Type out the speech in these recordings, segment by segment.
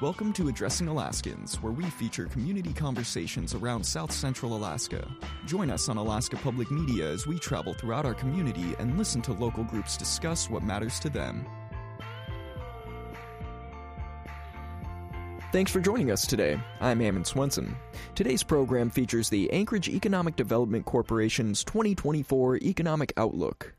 Welcome to Addressing Alaskans, where we feature community conversations around South Central Alaska. Join us on Alaska Public Media as we travel throughout our community and listen to local groups discuss what matters to them. Thanks for joining us today. I'm Ammon Swenson. Today's program features the Anchorage Economic Development Corporation's 2024 Economic Outlook.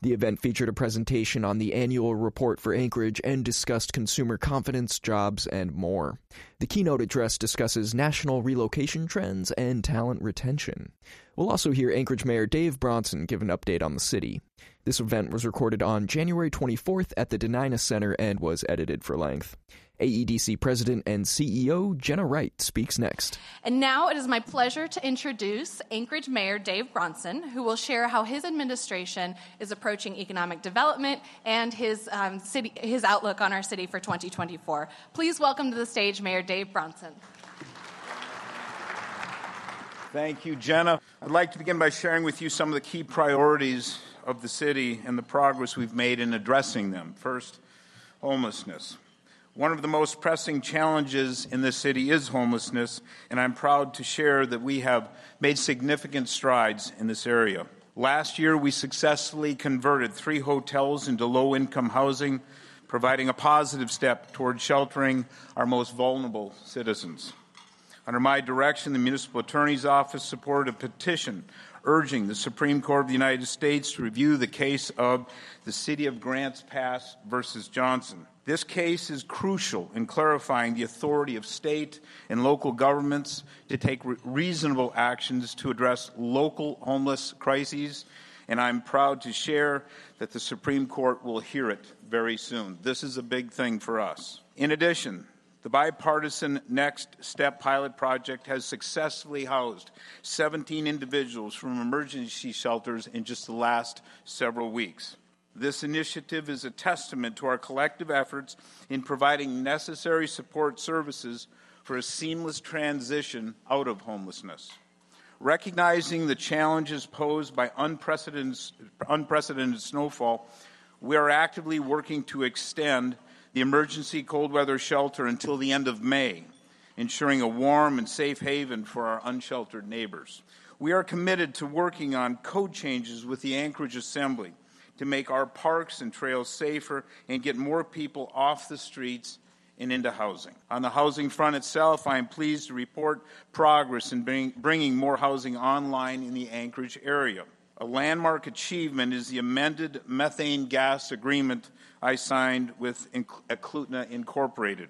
The event featured a presentation on the annual report for Anchorage and discussed consumer confidence, jobs, and more. The keynote address discusses national relocation trends and talent retention. We'll also hear Anchorage Mayor Dave Bronson give an update on the city. This event was recorded on January 24th at the Dena'ina Center and was edited for length. AEDC President and CEO Jenna Wright speaks next. And now it is my pleasure to introduce Anchorage Mayor Dave Bronson, who will share how his administration is approaching economic development and his, um, city, his outlook on our city for 2024. Please welcome to the stage Mayor Dave Bronson. Thank you, Jenna. I'd like to begin by sharing with you some of the key priorities of the city and the progress we've made in addressing them. First, homelessness. One of the most pressing challenges in this city is homelessness, and I'm proud to share that we have made significant strides in this area. Last year, we successfully converted three hotels into low income housing, providing a positive step toward sheltering our most vulnerable citizens. Under my direction, the Municipal Attorney's Office supported a petition urging the Supreme Court of the United States to review the case of the City of Grants Pass versus Johnson. This case is crucial in clarifying the authority of state and local governments to take re- reasonable actions to address local homeless crises, and I'm proud to share that the Supreme Court will hear it very soon. This is a big thing for us. In addition, the bipartisan Next Step pilot project has successfully housed 17 individuals from emergency shelters in just the last several weeks. This initiative is a testament to our collective efforts in providing necessary support services for a seamless transition out of homelessness. Recognizing the challenges posed by unprecedented, unprecedented snowfall, we are actively working to extend the emergency cold weather shelter until the end of May, ensuring a warm and safe haven for our unsheltered neighbors. We are committed to working on code changes with the Anchorage Assembly to make our parks and trails safer and get more people off the streets and into housing. On the housing front itself, I am pleased to report progress in bring, bringing more housing online in the Anchorage area. A landmark achievement is the amended methane gas agreement I signed with Eklutna uh, Incorporated.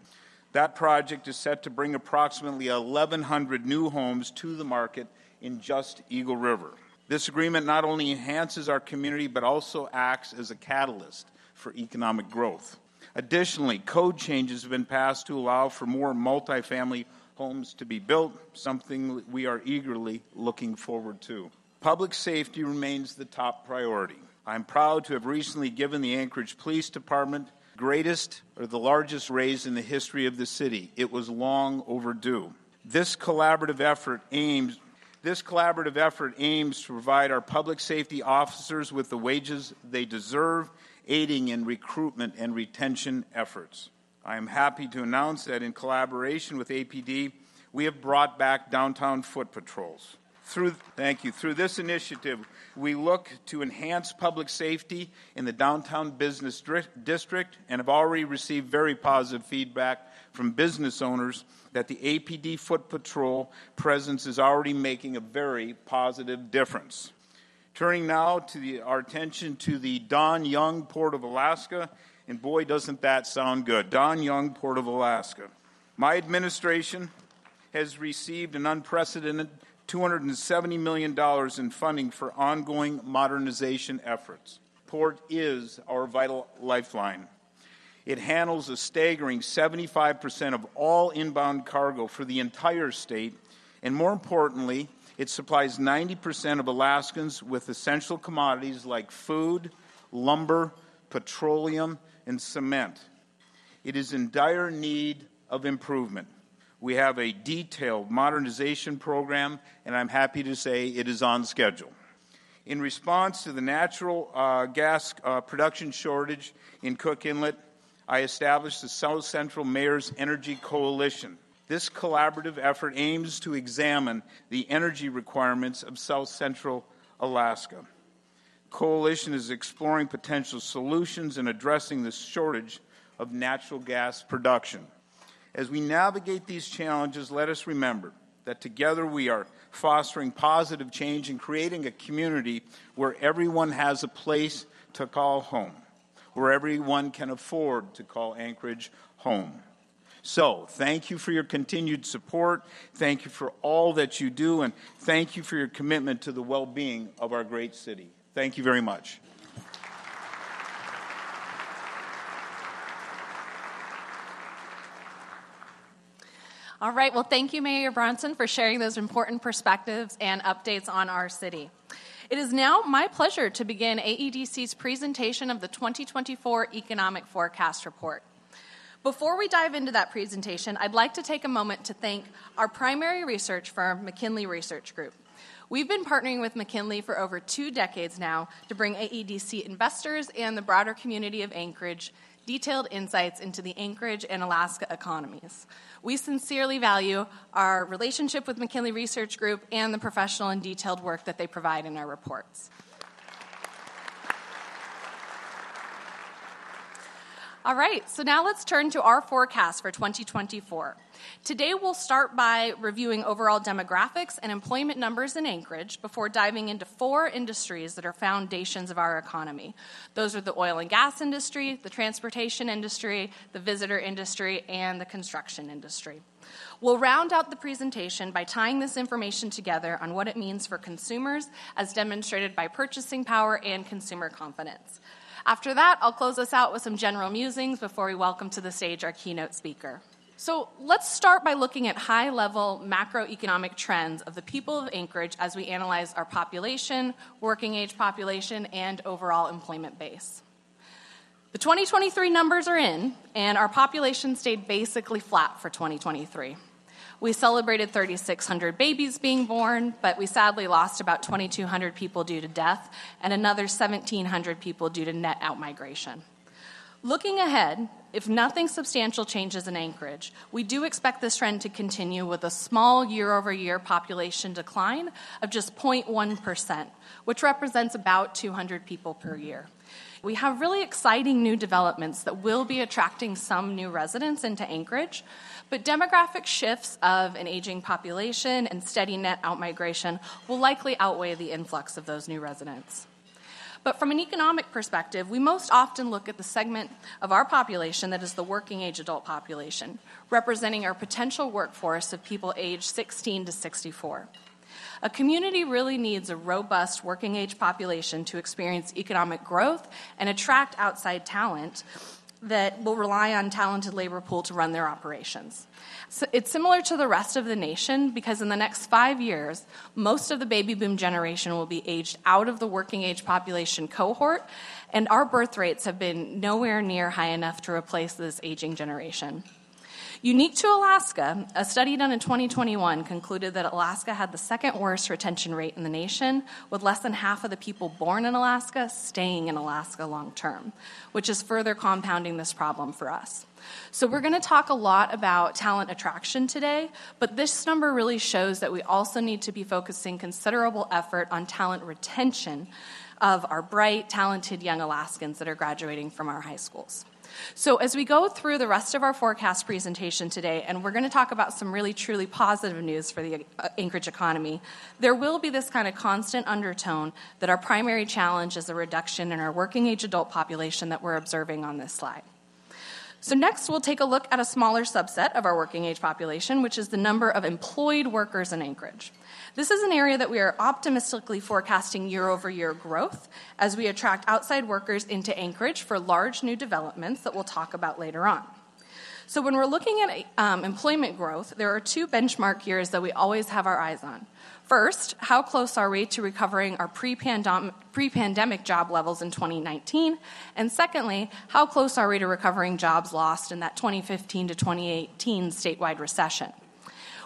That project is set to bring approximately 1,100 new homes to the market in just Eagle River. This agreement not only enhances our community, but also acts as a catalyst for economic growth. Additionally, code changes have been passed to allow for more multifamily homes to be built, something we are eagerly looking forward to. Public safety remains the top priority. I'm proud to have recently given the Anchorage Police Department the greatest or the largest raise in the history of the city. It was long overdue. This collaborative effort aims this collaborative effort aims to provide our public safety officers with the wages they deserve, aiding in recruitment and retention efforts. I am happy to announce that in collaboration with APD, we have brought back downtown foot patrols. Through, thank you. Through this initiative, we look to enhance public safety in the downtown business district and have already received very positive feedback from business owners that the APD Foot Patrol presence is already making a very positive difference. Turning now to the, our attention to the Don Young Port of Alaska, and boy, doesn't that sound good. Don Young Port of Alaska. My administration has received an unprecedented $270 million in funding for ongoing modernization efforts. Port is our vital lifeline. It handles a staggering 75% of all inbound cargo for the entire state, and more importantly, it supplies 90% of Alaskans with essential commodities like food, lumber, petroleum, and cement. It is in dire need of improvement. We have a detailed modernization program, and I'm happy to say it is on schedule. In response to the natural uh, gas uh, production shortage in Cook Inlet, I established the South Central Mayor's Energy Coalition. This collaborative effort aims to examine the energy requirements of South Central Alaska. Coalition is exploring potential solutions in addressing the shortage of natural gas production. As we navigate these challenges, let us remember that together we are fostering positive change and creating a community where everyone has a place to call home, where everyone can afford to call Anchorage home. So, thank you for your continued support. Thank you for all that you do, and thank you for your commitment to the well being of our great city. Thank you very much. All right, well, thank you, Mayor Bronson, for sharing those important perspectives and updates on our city. It is now my pleasure to begin AEDC's presentation of the 2024 Economic Forecast Report. Before we dive into that presentation, I'd like to take a moment to thank our primary research firm, McKinley Research Group. We've been partnering with McKinley for over two decades now to bring AEDC investors and the broader community of Anchorage detailed insights into the Anchorage and Alaska economies. We sincerely value our relationship with McKinley Research Group and the professional and detailed work that they provide in our reports. All right, so now let's turn to our forecast for 2024. Today, we'll start by reviewing overall demographics and employment numbers in Anchorage before diving into four industries that are foundations of our economy. Those are the oil and gas industry, the transportation industry, the visitor industry, and the construction industry. We'll round out the presentation by tying this information together on what it means for consumers, as demonstrated by purchasing power and consumer confidence. After that, I'll close us out with some general musings before we welcome to the stage our keynote speaker. So let's start by looking at high level macroeconomic trends of the people of Anchorage as we analyze our population, working age population, and overall employment base. The 2023 numbers are in, and our population stayed basically flat for 2023. We celebrated 3,600 babies being born, but we sadly lost about 2,200 people due to death and another 1,700 people due to net outmigration. Looking ahead, if nothing substantial changes in Anchorage, we do expect this trend to continue with a small year over year population decline of just 0.1%, which represents about 200 people per year. We have really exciting new developments that will be attracting some new residents into Anchorage, but demographic shifts of an aging population and steady net outmigration will likely outweigh the influx of those new residents. But from an economic perspective, we most often look at the segment of our population that is the working age adult population, representing our potential workforce of people aged 16 to 64. A community really needs a robust working age population to experience economic growth and attract outside talent that will rely on talented labor pool to run their operations. So it's similar to the rest of the nation because in the next five years, most of the baby boom generation will be aged out of the working age population cohort, and our birth rates have been nowhere near high enough to replace this aging generation. Unique to Alaska, a study done in 2021 concluded that Alaska had the second worst retention rate in the nation, with less than half of the people born in Alaska staying in Alaska long term, which is further compounding this problem for us. So, we're going to talk a lot about talent attraction today, but this number really shows that we also need to be focusing considerable effort on talent retention of our bright, talented young Alaskans that are graduating from our high schools. So, as we go through the rest of our forecast presentation today, and we're going to talk about some really truly positive news for the uh, Anchorage economy, there will be this kind of constant undertone that our primary challenge is a reduction in our working age adult population that we're observing on this slide. So, next, we'll take a look at a smaller subset of our working age population, which is the number of employed workers in Anchorage. This is an area that we are optimistically forecasting year over year growth as we attract outside workers into Anchorage for large new developments that we'll talk about later on. So, when we're looking at um, employment growth, there are two benchmark years that we always have our eyes on. First, how close are we to recovering our pre pandemic job levels in 2019? And secondly, how close are we to recovering jobs lost in that 2015 to 2018 statewide recession?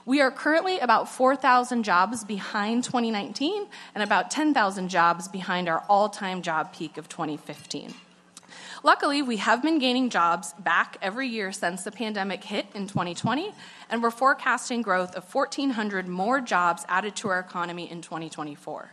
We are currently about 4,000 jobs behind 2019 and about 10,000 jobs behind our all time job peak of 2015. Luckily, we have been gaining jobs back every year since the pandemic hit in 2020, and we're forecasting growth of 1,400 more jobs added to our economy in 2024.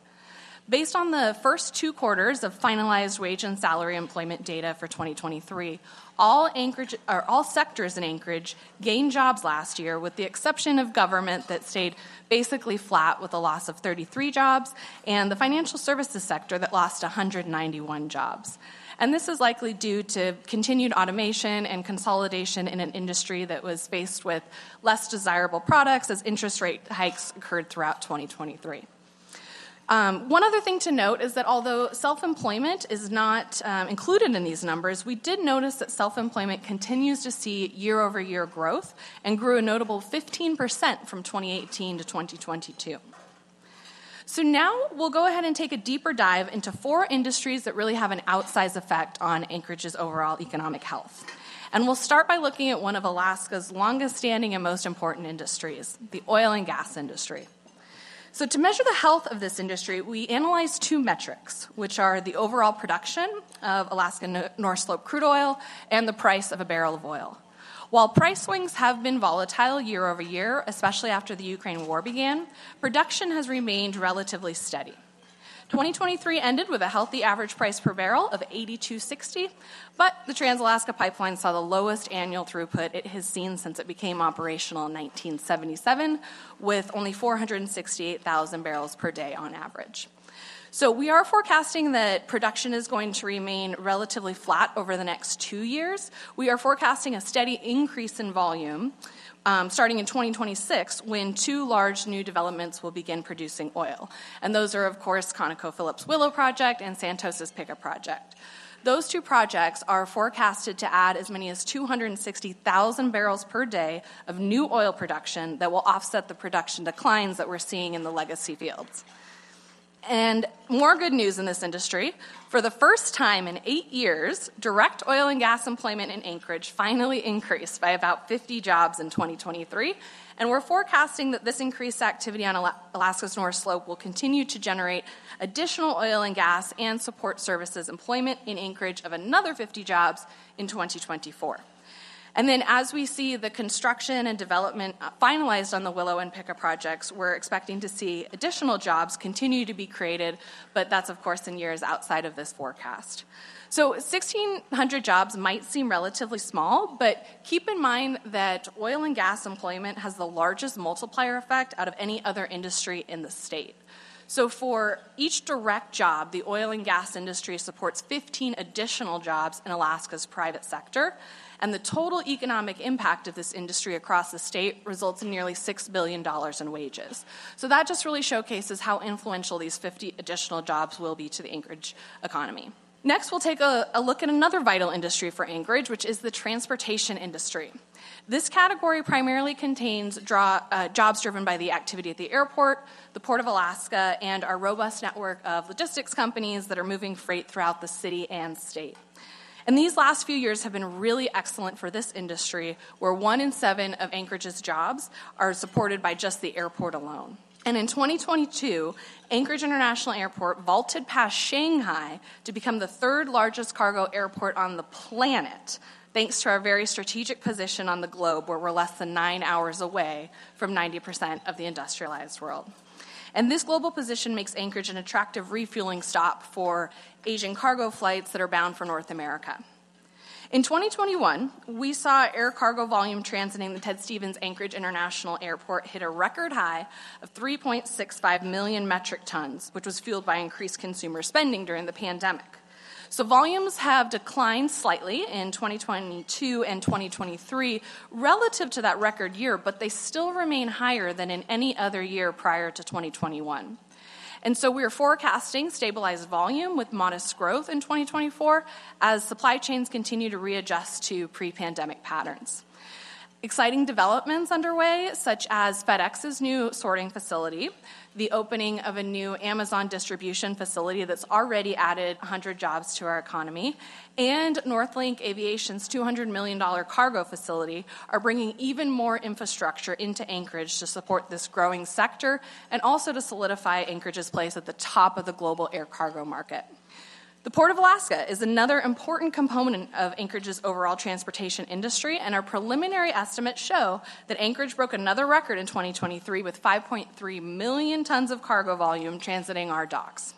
Based on the first two quarters of finalized wage and salary employment data for 2023, all, Anchorage, or all sectors in Anchorage gained jobs last year, with the exception of government that stayed basically flat with a loss of 33 jobs, and the financial services sector that lost 191 jobs. And this is likely due to continued automation and consolidation in an industry that was faced with less desirable products as interest rate hikes occurred throughout 2023. Um, one other thing to note is that although self employment is not um, included in these numbers, we did notice that self employment continues to see year over year growth and grew a notable 15% from 2018 to 2022. So now we'll go ahead and take a deeper dive into four industries that really have an outsized effect on Anchorage's overall economic health. And we'll start by looking at one of Alaska's longest standing and most important industries, the oil and gas industry. So, to measure the health of this industry, we analyzed two metrics, which are the overall production of Alaska North Slope crude oil and the price of a barrel of oil. While price swings have been volatile year over year, especially after the Ukraine war began, production has remained relatively steady. 2023 ended with a healthy average price per barrel of 82.60, but the Trans-Alaska pipeline saw the lowest annual throughput it has seen since it became operational in 1977, with only 468,000 barrels per day on average. So we are forecasting that production is going to remain relatively flat over the next two years. We are forecasting a steady increase in volume. Um, starting in 2026, when two large new developments will begin producing oil. And those are, of course, ConocoPhillips Willow Project and Santos's Pikka Project. Those two projects are forecasted to add as many as 260,000 barrels per day of new oil production that will offset the production declines that we're seeing in the legacy fields. And more good news in this industry. For the first time in eight years, direct oil and gas employment in Anchorage finally increased by about 50 jobs in 2023. And we're forecasting that this increased activity on Alaska's North Slope will continue to generate additional oil and gas and support services employment in Anchorage of another 50 jobs in 2024. And then as we see the construction and development uh, finalized on the Willow and Pikka projects, we're expecting to see additional jobs continue to be created, but that's, of course, in years outside of this forecast. So 1,600 jobs might seem relatively small, but keep in mind that oil and gas employment has the largest multiplier effect out of any other industry in the state. So, for each direct job, the oil and gas industry supports 15 additional jobs in Alaska's private sector and the total economic impact of this industry across the state results in nearly $6 billion in wages. So that just really showcases how influential these 50 additional jobs will be to the Anchorage economy. Next, we'll take a, a, look at another vital industry for Anchorage, which is the transportation industry. This category primarily contains draw, uh, jobs driven by the activity at the airport, the Port of Alaska, and our robust network of logistics companies that are moving freight throughout the city and state. And these last few years have been really excellent for this industry, where one in seven of Anchorage's jobs are supported by just the airport alone. And in 2022, Anchorage International Airport vaulted past Shanghai to become the third largest cargo airport on the planet, thanks to our very strategic position on the globe, where we're less than nine hours away from 90% of the industrialized world. And this global position makes Anchorage an attractive refueling stop for Asian cargo flights that are bound for North America. In 2021, we saw air cargo volume transiting the Ted Stevens Anchorage International Airport hit a record high of 3.65 million metric tons, which was fueled by increased consumer spending during the pandemic. So volumes have declined slightly in 2022 and 2023 relative to that record year, but they still remain higher than in any other year prior to 2021. And so we are forecasting stabilized volume with modest growth in 2024 as supply chains continue to readjust to pre pandemic patterns. Exciting developments underway, such as FedEx's new sorting facility, the opening of a new Amazon distribution facility that's already added 100 jobs to our economy, and Northlink Aviation's $200 million cargo facility are bringing even more infrastructure into Anchorage to support this growing sector and also to solidify Anchorage's place at the top of the global air cargo market. The Port of Alaska is another important component of Anchorage's overall transportation industry, and our preliminary estimates show that Anchorage broke another record in 2023 with 5.3 million tons of cargo volume transiting our docks.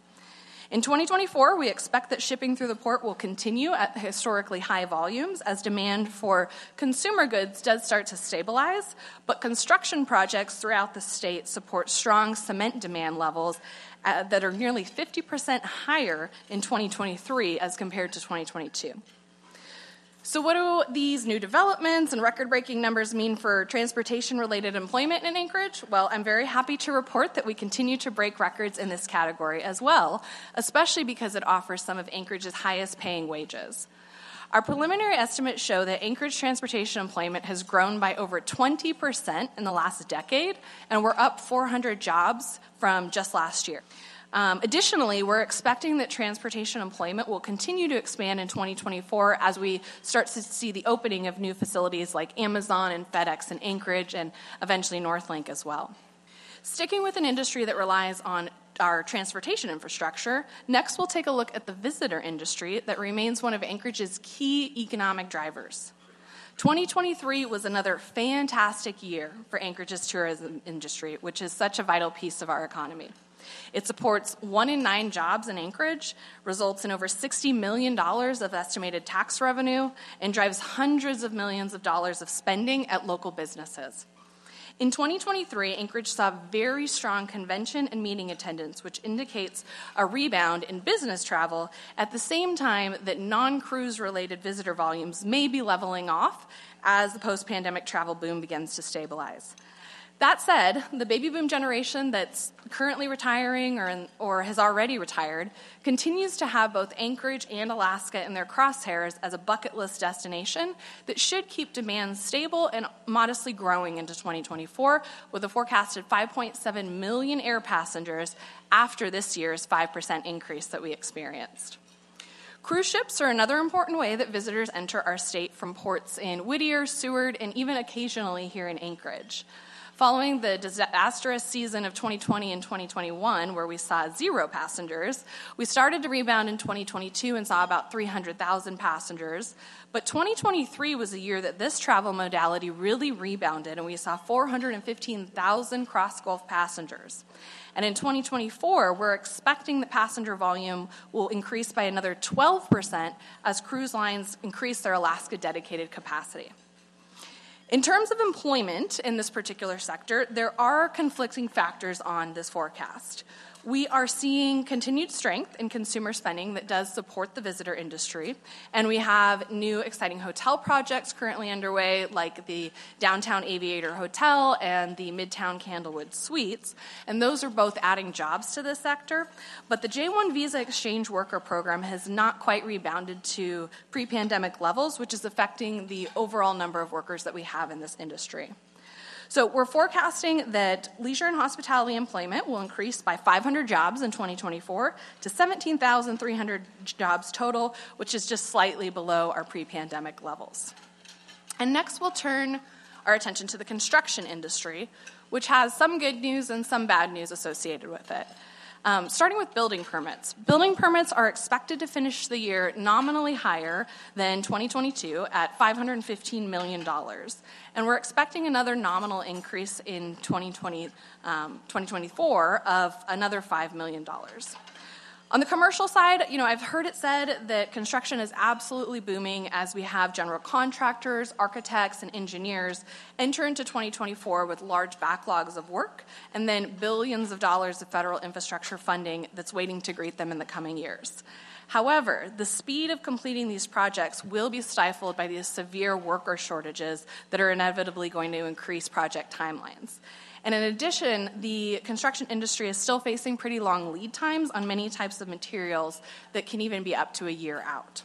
In 2024, we expect that shipping through the port will continue at historically high volumes as demand for consumer goods does start to stabilize, but construction projects throughout the state support strong cement demand levels uh, that are nearly 50% higher in 2023 as compared to 2022. So, what do these new developments and record breaking numbers mean for transportation related employment in Anchorage? Well, I'm very happy to report that we continue to break records in this category as well, especially because it offers some of Anchorage's highest paying wages. Our preliminary estimates show that Anchorage transportation employment has grown by over 20% in the last decade, and we're up 400 jobs from just last year. Um, additionally, we're expecting that transportation employment will continue to expand in 2024 as we start to see the opening of new facilities like Amazon and FedEx in Anchorage and eventually Northlink as well. Sticking with an industry that relies on our transportation infrastructure, next we'll take a look at the visitor industry that remains one of Anchorage's key economic drivers. 2023 was another fantastic year for Anchorage's tourism industry, which is such a vital piece of our economy. It supports one in nine jobs in Anchorage, results in over $60 million of estimated tax revenue, and drives hundreds of millions of dollars of spending at local businesses. In 2023, Anchorage saw very strong convention and meeting attendance, which indicates a rebound in business travel at the same time that non cruise related visitor volumes may be leveling off as the post pandemic travel boom begins to stabilize. That said, the baby boom generation that's currently retiring or, in, or has already retired continues to have both Anchorage and Alaska in their crosshairs as a bucket list destination that should keep demand stable and modestly growing into 2024, with a forecasted 5.7 million air passengers after this year's 5% increase that we experienced. Cruise ships are another important way that visitors enter our state from ports in Whittier, Seward, and even occasionally here in Anchorage. Following the disastrous season of 2020 and 2021, where we saw zero passengers, we started to rebound in 2022 and saw about 300,000 passengers. But 2023 was a year that this travel modality really rebounded, and we saw 415,000 cross Gulf passengers. And in 2024, we're expecting the passenger volume will increase by another 12% as cruise lines increase their Alaska dedicated capacity. In terms of employment in this particular sector, there are conflicting factors on this forecast. We are seeing continued strength in consumer spending that does support the visitor industry. And we have new exciting hotel projects currently underway, like the Downtown Aviator Hotel and the Midtown Candlewood Suites. And those are both adding jobs to this sector. But the J 1 Visa Exchange Worker Program has not quite rebounded to pre pandemic levels, which is affecting the overall number of workers that we have in this industry. So we're forecasting that leisure and hospitality employment will increase by 500 jobs in 2024 to 17,300 jobs total, which is just slightly below our pre pandemic levels. And next, we'll turn our attention to the construction industry, which has some good news and some bad news associated with it. Um, starting with building permits. Building permits are expected to finish the year nominally higher than 2022 at $515 million. And we're expecting another nominal increase in 2020, um, 2024 of another $5 million. On the commercial side, you know, I've heard it said that construction is absolutely booming as we have general contractors, architects, and engineers enter into 2024 with large backlogs of work and then billions of dollars of federal infrastructure funding that's waiting to greet them in the coming years. However, the speed of completing these projects will be stifled by these severe worker shortages that are inevitably going to increase project timelines. And in addition, the construction industry is still facing pretty long lead times on many types of materials that can even be up to a year out.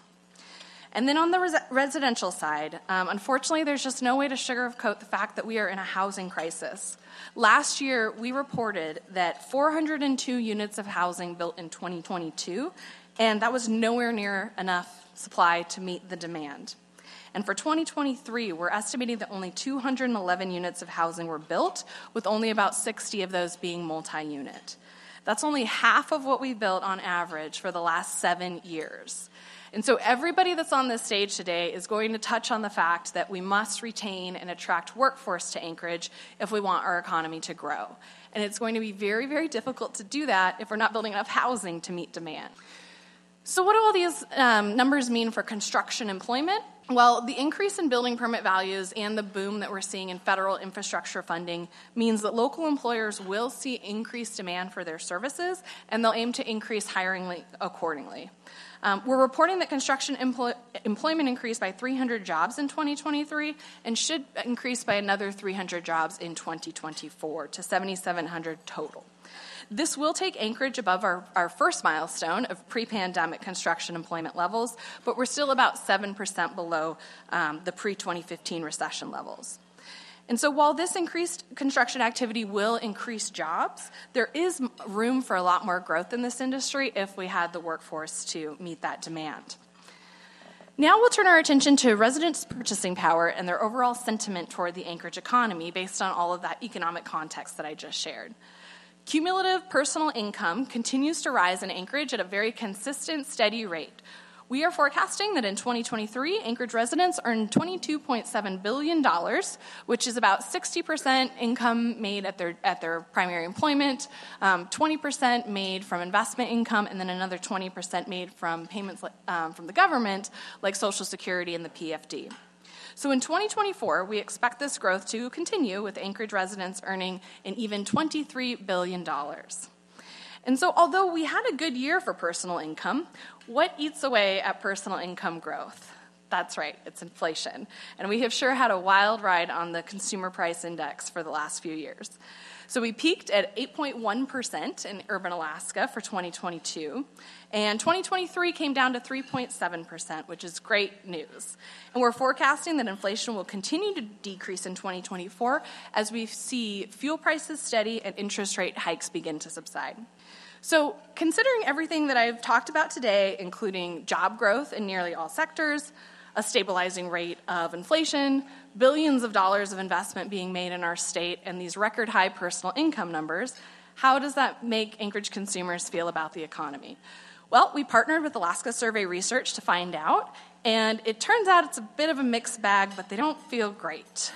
And then on the res- residential side, um, unfortunately, there's just no way to sugarcoat the fact that we are in a housing crisis. Last year, we reported that 402 units of housing built in 2022, and that was nowhere near enough supply to meet the demand. And for 2023, we're estimating that only 211 units of housing were built, with only about 60 of those being multi unit. That's only half of what we built on average for the last seven years. And so, everybody that's on this stage today is going to touch on the fact that we must retain and attract workforce to Anchorage if we want our economy to grow. And it's going to be very, very difficult to do that if we're not building enough housing to meet demand. So, what do all these um, numbers mean for construction employment? Well, the increase in building permit values and the boom that we're seeing in federal infrastructure funding means that local employers will see increased demand for their services and they'll aim to increase hiring accordingly. Um, we're reporting that construction empl- employment increased by 300 jobs in 2023 and should increase by another 300 jobs in 2024 to 7,700 total. This will take Anchorage above our, our first milestone of pre pandemic construction employment levels, but we're still about 7% below um, the pre 2015 recession levels. And so, while this increased construction activity will increase jobs, there is room for a lot more growth in this industry if we had the workforce to meet that demand. Now we'll turn our attention to residents' purchasing power and their overall sentiment toward the Anchorage economy based on all of that economic context that I just shared. Cumulative personal income continues to rise in Anchorage at a very consistent, steady rate, we are forecasting that in 2023, Anchorage residents earned $22.7 billion, which is about 60% income made at their, at their primary employment, um, 20% made from investment income, and then another 20% made from payments um, from the government, like Social Security and the PFD. So in 2024, we expect this growth to continue, with Anchorage residents earning an even $23 billion. And so, although we had a good year for personal income, what eats away at personal income growth? That's right, it's inflation. And we have sure had a wild ride on the consumer price index for the last few years. So we peaked at 8.1% in urban Alaska for 2022, and 2023 came down to 3.7%, which is great news. And we're forecasting that inflation will continue to decrease in 2024 as we see fuel prices steady and interest rate hikes begin to subside. So, considering everything that I've talked about today, including job growth in nearly all sectors, a stabilizing rate of inflation, billions of dollars of investment being made in our state, and these record high personal income numbers, how does that make Anchorage consumers feel about the economy? Well, we partnered with Alaska Survey Research to find out, and it turns out it's a bit of a mixed bag, but they don't feel great.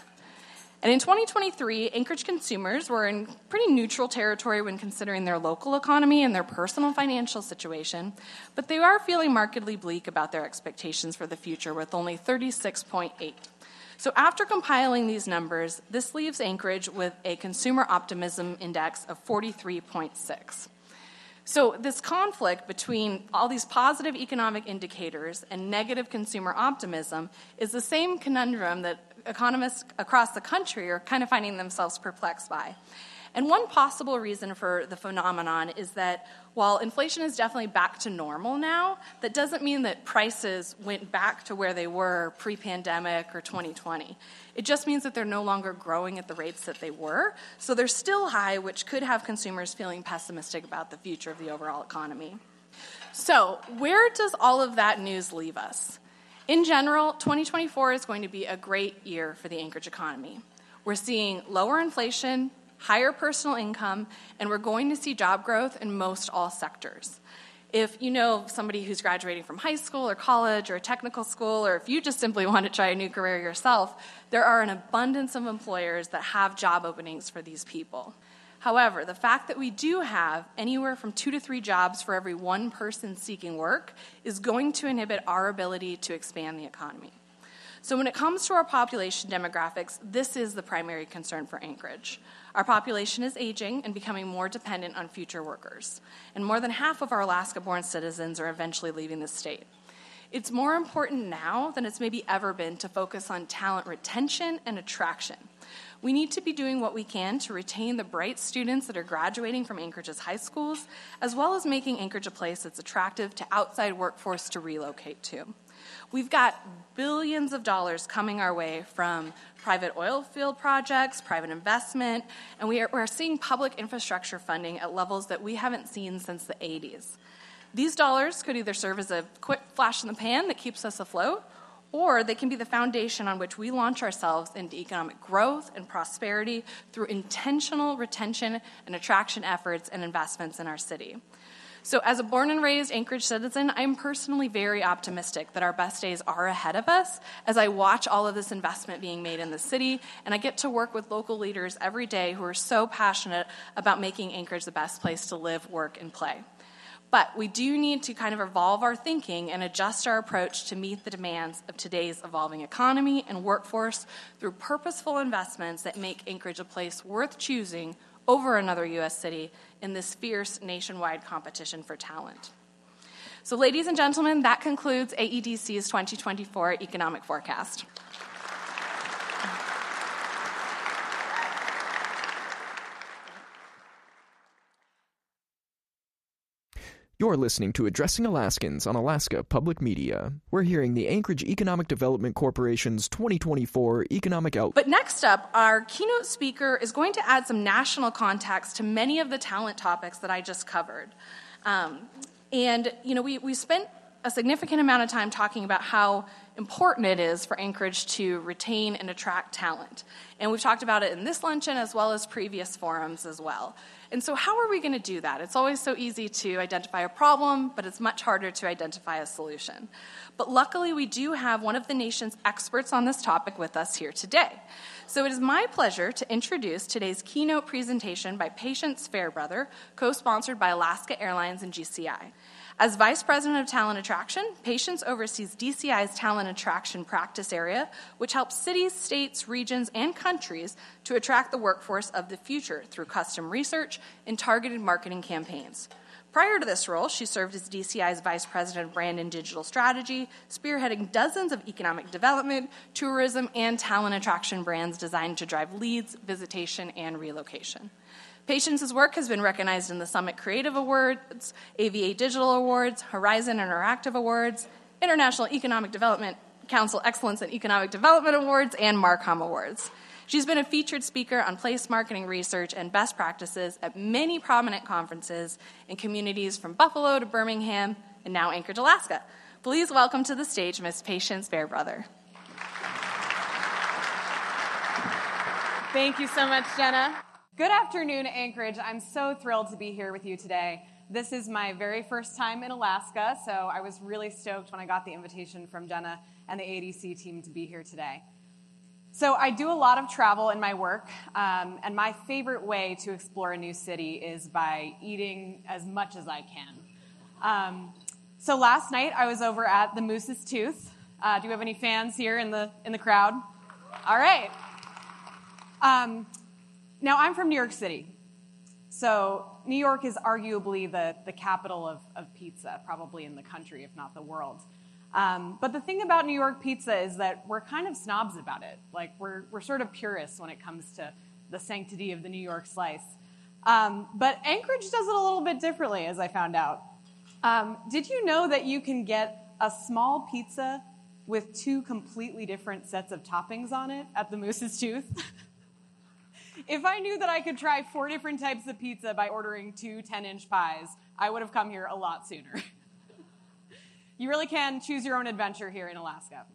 And in 2023, Anchorage consumers were in pretty neutral territory when considering their local economy and their personal financial situation, but they are feeling markedly bleak about their expectations for the future with only 36.8. So, after compiling these numbers, this leaves Anchorage with a consumer optimism index of 43.6. So, this conflict between all these positive economic indicators and negative consumer optimism is the same conundrum that economists across the country are kind of finding themselves perplexed by. And one possible reason for the phenomenon is that while inflation is definitely back to normal now, that doesn't mean that prices went back to where they were pre pandemic or 2020. It just means that they're no longer growing at the rates that they were. So they're still high, which could have consumers feeling pessimistic about the future of the overall economy. So, where does all of that news leave us? In general, 2024 is going to be a great year for the Anchorage economy. We're seeing lower inflation, higher personal income, and we're going to see job growth in most all sectors. If you know somebody who's graduating from high school or college or a technical school, or if you just simply want to try a new career yourself, there are an abundance of employers that have job openings for these people. However, the fact that we do have anywhere from two to three jobs for every one person seeking work is going to inhibit our ability to expand the economy. So, when it comes to our population demographics, this is the primary concern for Anchorage. Our population is aging and becoming more dependent on future workers, and more than half of our Alaska born citizens are eventually leaving the state. It's more important now than it's maybe ever been to focus on talent retention and attraction. We need to be doing what we can to retain the bright students that are graduating from Anchorage's high schools, as well as making Anchorage a place that's attractive to outside workforce to relocate to. We've got billions of dollars coming our way from private oil field projects, private investment, and we are, seeing public infrastructure funding at levels that we haven't seen since the 80s. These dollars could either serve as a quick flash in the pan that keeps us afloat, or they can be the foundation on which we launch ourselves into economic growth and prosperity through intentional retention and attraction efforts and investments in our city. So, as a born and raised Anchorage citizen, I'm personally very optimistic that our best days are ahead of us as I watch all of this investment being made in the city and I get to work with local leaders every day who are so passionate about making Anchorage the best place to live, work, and play. But we do need to kind of evolve our thinking and adjust our approach to meet the demands of today's evolving economy and workforce through purposeful investments that make Anchorage a place worth choosing over another U.S. city in this fierce nationwide competition for talent. So, ladies and gentlemen, that concludes AEDC's 2024 economic forecast. You're listening to Addressing Alaskans on Alaska Public Media. We're hearing the Anchorage Economic Development Corporation's 2024 Economic Outlook. But next up, our keynote speaker is going to add some national context to many of the talent topics that I just covered. Um, and, you know, we, we spent a significant amount of time talking about how important it is for Anchorage to retain and attract talent. And we've talked about it in this luncheon as well as previous forums as well. And so, how are we going to do that? It's always so easy to identify a problem, but it's much harder to identify a solution. But luckily, we do have one of the nation's experts on this topic with us here today. So, it is my pleasure to introduce today's keynote presentation by Patience Fairbrother, co sponsored by Alaska Airlines and GCI. As Vice President of Talent Attraction, Patience oversees DCI's talent attraction practice area, which helps cities, states, regions, and countries to attract the workforce of the future through custom research and targeted marketing campaigns. Prior to this role, she served as DCI's Vice President of Brand and Digital Strategy, spearheading dozens of economic development, tourism, and talent attraction brands designed to drive leads, visitation, and relocation. Patience's work has been recognized in the Summit Creative Awards, AVA Digital Awards, Horizon Interactive Awards, International Economic Development Council Excellence in Economic Development Awards, and Marcom Awards. She's been a featured speaker on place marketing research and best practices at many prominent conferences in communities from Buffalo to Birmingham and now Anchorage, Alaska. Please welcome to the stage Ms. Patience Fairbrother. Thank you so much, Jenna. Good afternoon, Anchorage. I'm so thrilled to be here with you today. This is my very first time in Alaska, so I was really stoked when I got the invitation from Jenna and the ADC team to be here today. So, I do a lot of travel in my work, um, and my favorite way to explore a new city is by eating as much as I can. Um, so, last night I was over at the Moose's Tooth. Uh, do you have any fans here in the, in the crowd? All right. Um, now, I'm from New York City. So, New York is arguably the, the capital of, of pizza, probably in the country, if not the world. Um, but the thing about New York pizza is that we're kind of snobs about it. Like, we're, we're sort of purists when it comes to the sanctity of the New York slice. Um, but Anchorage does it a little bit differently, as I found out. Um, did you know that you can get a small pizza with two completely different sets of toppings on it at the Moose's Tooth? If I knew that I could try four different types of pizza by ordering two 10 inch pies, I would have come here a lot sooner. you really can choose your own adventure here in Alaska.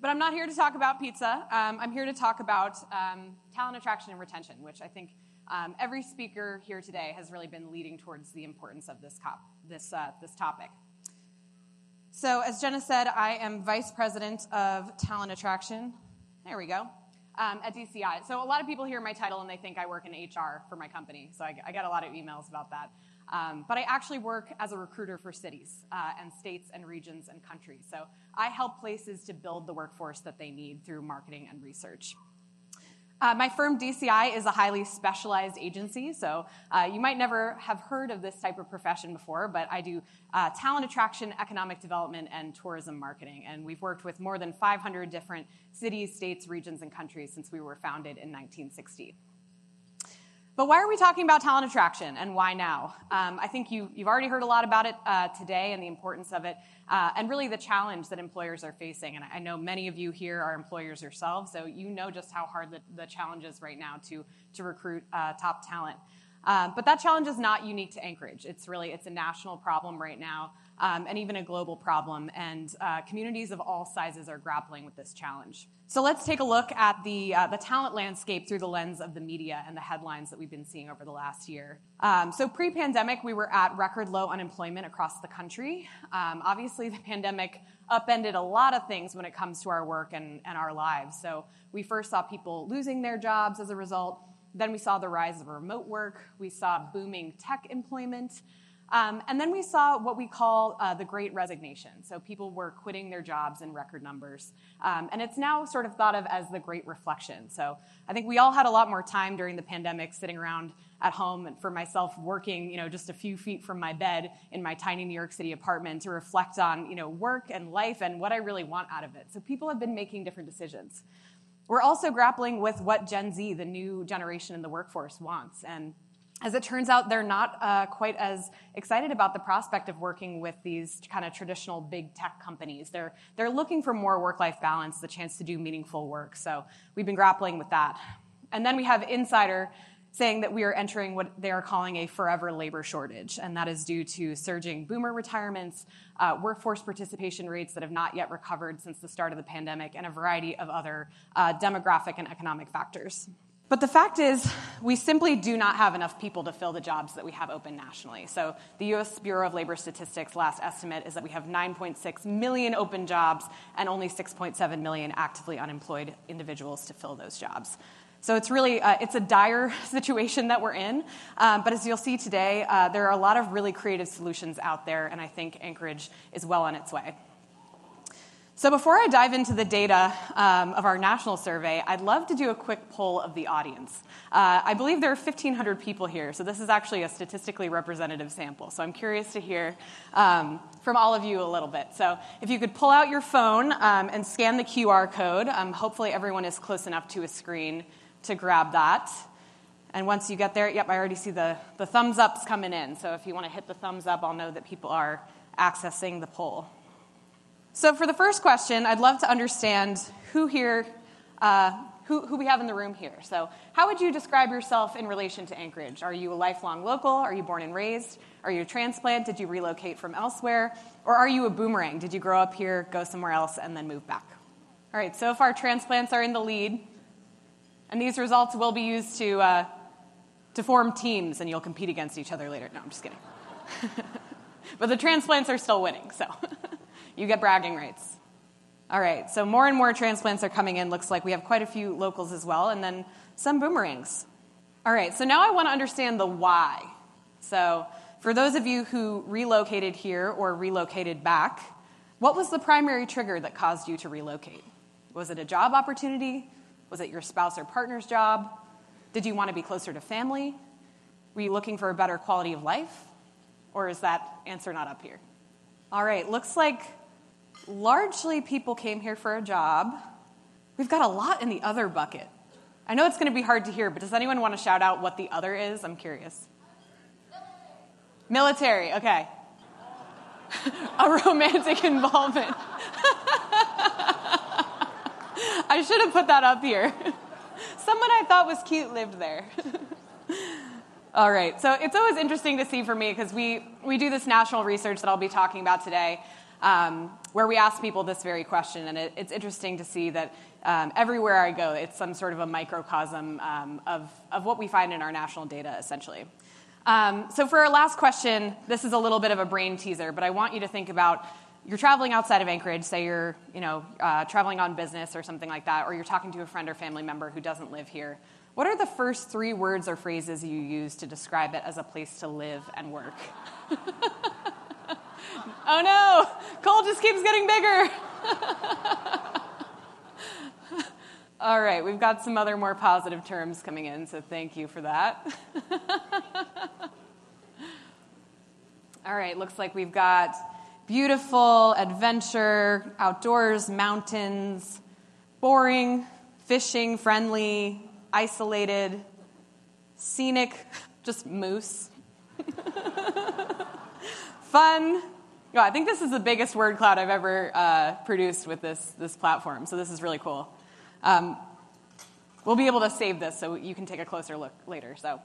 But I'm not here to talk about pizza. Um, I'm here to talk about um, talent attraction and retention, which I think um, every speaker here today has really been leading towards the importance of this, cop, this, uh, this topic. So, as Jenna said, I am Vice President of Talent Attraction. There we go um, at DCI. So a lot of people hear my title and they think I work in HR for my company. So I, I get a lot of emails about that. Um, but I actually work as a recruiter for cities uh, and states and regions and countries. So I help places to build the workforce that they need through marketing and research. Uh, my firm DCI is a highly specialized agency, so uh, you might never have heard of this type of profession before, but I do uh, talent attraction, economic development, and tourism marketing. And we've worked with more than 500 different cities, states, regions, and countries since we were founded in 1960. But why are we talking about talent attraction and why now? Um, I think you, have already heard a lot about it uh, today and the importance of it, uh, and really the challenge that employers are facing. And I know many of you here are employers yourselves, so you know just how hard the, the challenge is right now to, to recruit uh, top talent. Um, but that challenge is not unique to Anchorage. It's really it's a national problem right now, um, and even a global problem. And uh, communities of all sizes are grappling with this challenge. So let's take a look at the uh, the talent landscape through the lens of the media and the headlines that we've been seeing over the last year. Um, so pre-pandemic, we were at record low unemployment across the country. Um, obviously, the pandemic upended a lot of things when it comes to our work and, and our lives. So we first saw people losing their jobs as a result. Then we saw the rise of remote work. We saw booming tech employment. Um, and then we saw what we call uh, the great resignation. So people were quitting their jobs in record numbers. Um, and it's now sort of thought of as the great reflection. So I think we all had a lot more time during the pandemic sitting around at home and for myself working you know just a few feet from my bed in my tiny new york city apartment to reflect on you know work and life and what i really want out of it so people have been making different decisions we're also grappling with what Gen Z, the new generation in the workforce, wants. And as it turns out, they're not uh, quite as excited about the prospect of working with these kind of traditional big tech companies. They're, they're looking for more work life balance, the chance to do meaningful work. So we've been grappling with that. And then we have Insider saying that we are entering what they are calling a forever labor shortage, and that is due to surging boomer retirements, uh, workforce participation rates that have not yet recovered since the start of the pandemic, and a variety of other uh, demographic and economic factors. But the fact is, we simply do not have enough people to fill the jobs that we have open nationally. So, the US Bureau of Labor Statistics' last estimate is that we have 9.6 million open jobs and only 6.7 million actively unemployed individuals to fill those jobs. So it's really uh, it's a dire situation that we're in. Um, but as you'll see today, uh, there are a lot of really creative solutions out there, and I think Anchorage is well on its way. So before I dive into the data um, of our national survey, I'd love to do a quick poll of the audience. Uh, I believe there are 1,500 people here, so this is actually a statistically representative sample. So I'm curious to hear um, from all of you a little bit. So if you could pull out your phone um, and scan the QR code, um, hopefully everyone is close enough to a screen to grab that. And once you get there, yep, I already see the, the thumbs ups coming in. So if you want to hit the thumbs up, I'll know that people are accessing the poll. So for the first question, I'd love to understand who here, uh, who, who we have in the room here. So how would you describe yourself in relation to Anchorage? Are you a lifelong local? Are you born and raised? Are you a transplant? Did you relocate from elsewhere? Or are you a boomerang? Did you grow up here, go somewhere else, and then move back? All right, so far transplants are in the lead. And these results will be used to, uh, to form teams, and you'll compete against each other later. No, I'm just kidding. but the transplants are still winning, so you get bragging rights. All right, so more and more transplants are coming in. Looks like we have quite a few locals as well, and then some boomerangs. All right, so now I want to understand the why. So, for those of you who relocated here or relocated back, what was the primary trigger that caused you to relocate? Was it a job opportunity? Was it your spouse or partner's job? Did you want to be closer to family? Were you looking for a better quality of life? Or is that answer not up here? All right, looks like largely people came here for a job. We've got a lot in the other bucket. I know it's going to be hard to hear, but does anyone want to shout out what the other is? I'm curious. Military, okay. a romantic involvement. I should have put that up here. Someone I thought was cute lived there. All right, so it's always interesting to see for me because we, we do this national research that I'll be talking about today, where we ask people this very question, and it, it's interesting to see that um, everywhere I go, it's some sort of a microcosm um, of, of what we find in our national data, essentially. Um, so, for our last question, this is a little bit of a brain teaser, but I want you to think about you're traveling outside of Anchorage, say you're you know, uh, traveling on business or something like that, or you're talking to a friend or family member who doesn't live here, what are the first three words or phrases you use to describe it as a place to live and work? oh no, Cole just keeps getting bigger. All right, we've got some other more positive terms coming in, so thank you for that. All right, looks like we've got beautiful, adventure, outdoors, mountains, boring, fishing, friendly, isolated, scenic, just moose. Fun. I think this is the biggest word cloud I've ever uh, produced with this, this platform, so this is really cool. Um, we'll be able to save this so you can take a closer look later. So,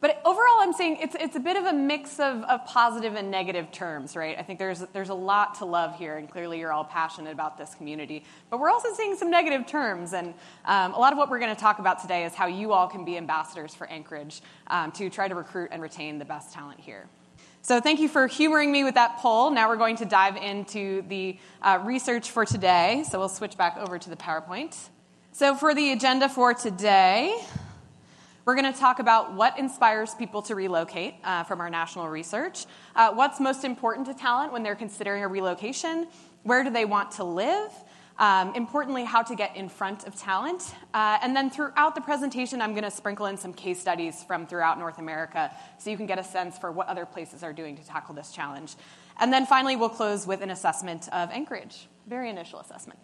But overall, I'm saying it's, it's a bit of a mix of, of positive and negative terms, right? I think there's, there's a lot to love here, and clearly you're all passionate about this community. But we're also seeing some negative terms, and um, a lot of what we're going to talk about today is how you all can be ambassadors for Anchorage um, to try to recruit and retain the best talent here. So, thank you for humoring me with that poll. Now we're going to dive into the uh, research for today. So, we'll switch back over to the PowerPoint. So, for the agenda for today, we're going to talk about what inspires people to relocate uh, from our national research, uh, what's most important to talent when they're considering a relocation, where do they want to live, um, importantly, how to get in front of talent. Uh, and then throughout the presentation, I'm going to sprinkle in some case studies from throughout North America so you can get a sense for what other places are doing to tackle this challenge. And then finally, we'll close with an assessment of Anchorage, very initial assessment.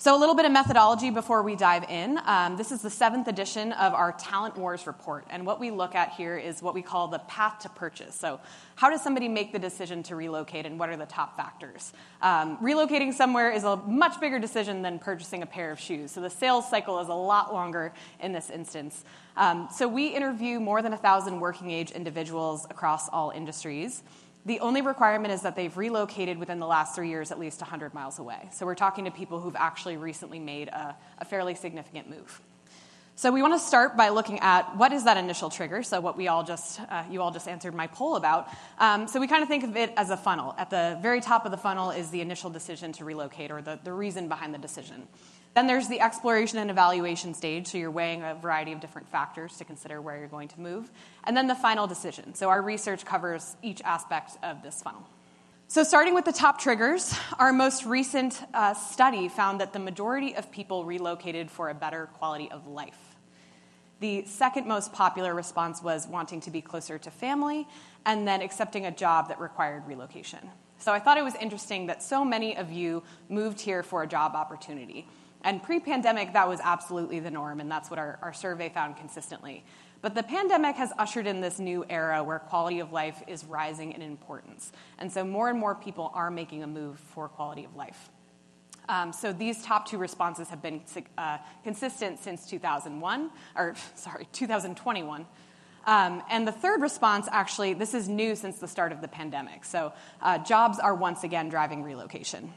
So, a little bit of methodology before we dive in. Um, this is the seventh edition of our Talent Wars report. And what we look at here is what we call the path to purchase. So, how does somebody make the decision to relocate, and what are the top factors? Um, relocating somewhere is a much bigger decision than purchasing a pair of shoes. So, the sales cycle is a lot longer in this instance. Um, so, we interview more than 1,000 working age individuals across all industries. The only requirement is that they've relocated within the last three years at least 100 miles away. So we're talking to people who've actually recently made a, a fairly significant move. So we want to start by looking at what is that initial trigger. So what we all just uh, you all just answered my poll about. Um, so we kind of think of it as a funnel. At the very top of the funnel is the initial decision to relocate or the, the reason behind the decision. Then there's the exploration and evaluation stage, so you're weighing a variety of different factors to consider where you're going to move. And then the final decision. So our research covers each aspect of this funnel. So, starting with the top triggers, our most recent uh, study found that the majority of people relocated for a better quality of life. The second most popular response was wanting to be closer to family and then accepting a job that required relocation. So, I thought it was interesting that so many of you moved here for a job opportunity. And pre pandemic, that was absolutely the norm, and that's what our, our survey found consistently. But the pandemic has ushered in this new era where quality of life is rising in importance. And so more and more people are making a move for quality of life. Um, so these top two responses have been uh, consistent since 2001, or sorry, 2021. Um, and the third response, actually, this is new since the start of the pandemic. So uh, jobs are once again driving relocation.